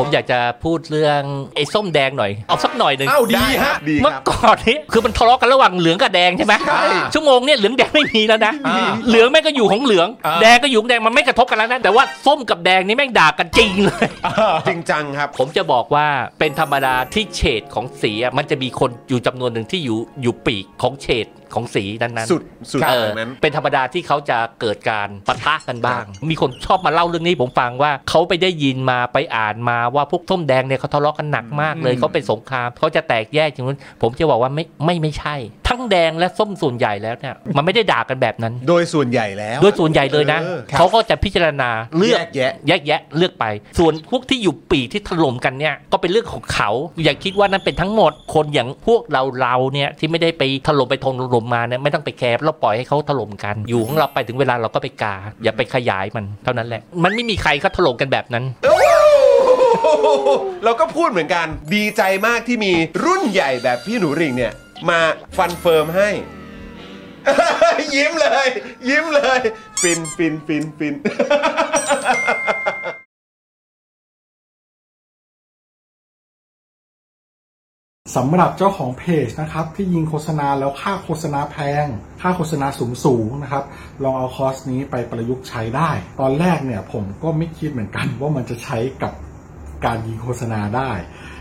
ผมอยากจะพูดเรื่องไอ้ส้มแดงหน่อย เอาสักหน่อยหนึ่งเอ้าดีฮะดีเมื่อครับ ก่อนนี้คือมันทะเลาะกันระหว่างเหลืองกับแดงใช่ไหมใช่ชั่วโมงเนี่ยเหลืองแดงไม่มีแล้วนะ อ่าเหลืองแม่งก็อยู่ของเหลือง อ่า แดงก็อยู่ของแดงมันไม่กระทบกันแล้วนะ แต่ว่าส้มกับแดงนี่แม่งด่ากันจริงเลย จริงจังครับ ผมจะบอกว่าเป็นธรรมดาที่เฉดของสีอะมันจะมีคนอยู่จำนวนหนึ่งที่อยู่อยู่ปีกของเฉด ของสีนั้นๆสุดสุดเออทางนั้น เป็นธรรมดาที่เขาจะเกิดการปะทะกันบ้าง มีคนชอบมาเล่าเรื่องนี้ผมฟังว่าเขาไปได้ยินมาไปอ่านมาว่าพวกส้มแดงเนี่ยเขาทะเลาะกันหนักมากเลยอืมเขาเป็นสงครามเขาจะแตกแยกอย่างนู้นผมจะบอกว่าไม่ไม่ไม่ใช่ ทั้งแดงและส้มส่วนใหญ่แล้วเนี่ยมันไม่ได้ด่ากันแบบนั้น โดยส่วนใหญ่แล้ว โดยส่วนใหญ่เลยนะออครับ เขาก็จะพิจารณาเลือก แยกแยะ แยกแยะเลือกไป ส่วนพวกที่อยู่ปีกที่ถล่มกันเนี่ยก็เป็นเรื่องของเขา อย่าคิดว่านั่นเป็นทั้งหมดคนอย่างพวกเราเราเนี่ยที่ไม่ได้ไปถล่มไปทงถล่มมาเนี่ยไม่ต้องไปแคร์เราปล่อยให้เขาถล่มกัน อยู่ของเราไปถึงเวลาเราก็ไปกา อย่าไปขยายมันเท่านั้นแหละ มันไม่มีใครเขาถล่มกันแบบนั้น เราก็พูดเหมือนกันดีใจมากที่มีรุ่นใหญ่แบบพี่หนูริ่งเนี่ย มา confirm ให้ ยิ้มเลย ยิ้มเลย ฟินฟินฟินฟินสำหรับเจ้าของเพจนะครับ ที่ยิงโฆษณาแล้วค่าโฆษณาแพง ค่าโฆษณาสูงสูงนะครับ ลองเอาคอร์สนี้ไปประยุกต์ใช้ได้ ตอนแรกเนี่ยผมก็ไม่คิดเหมือนกันว่ามันจะใช้กับการยิงโฆษณาได้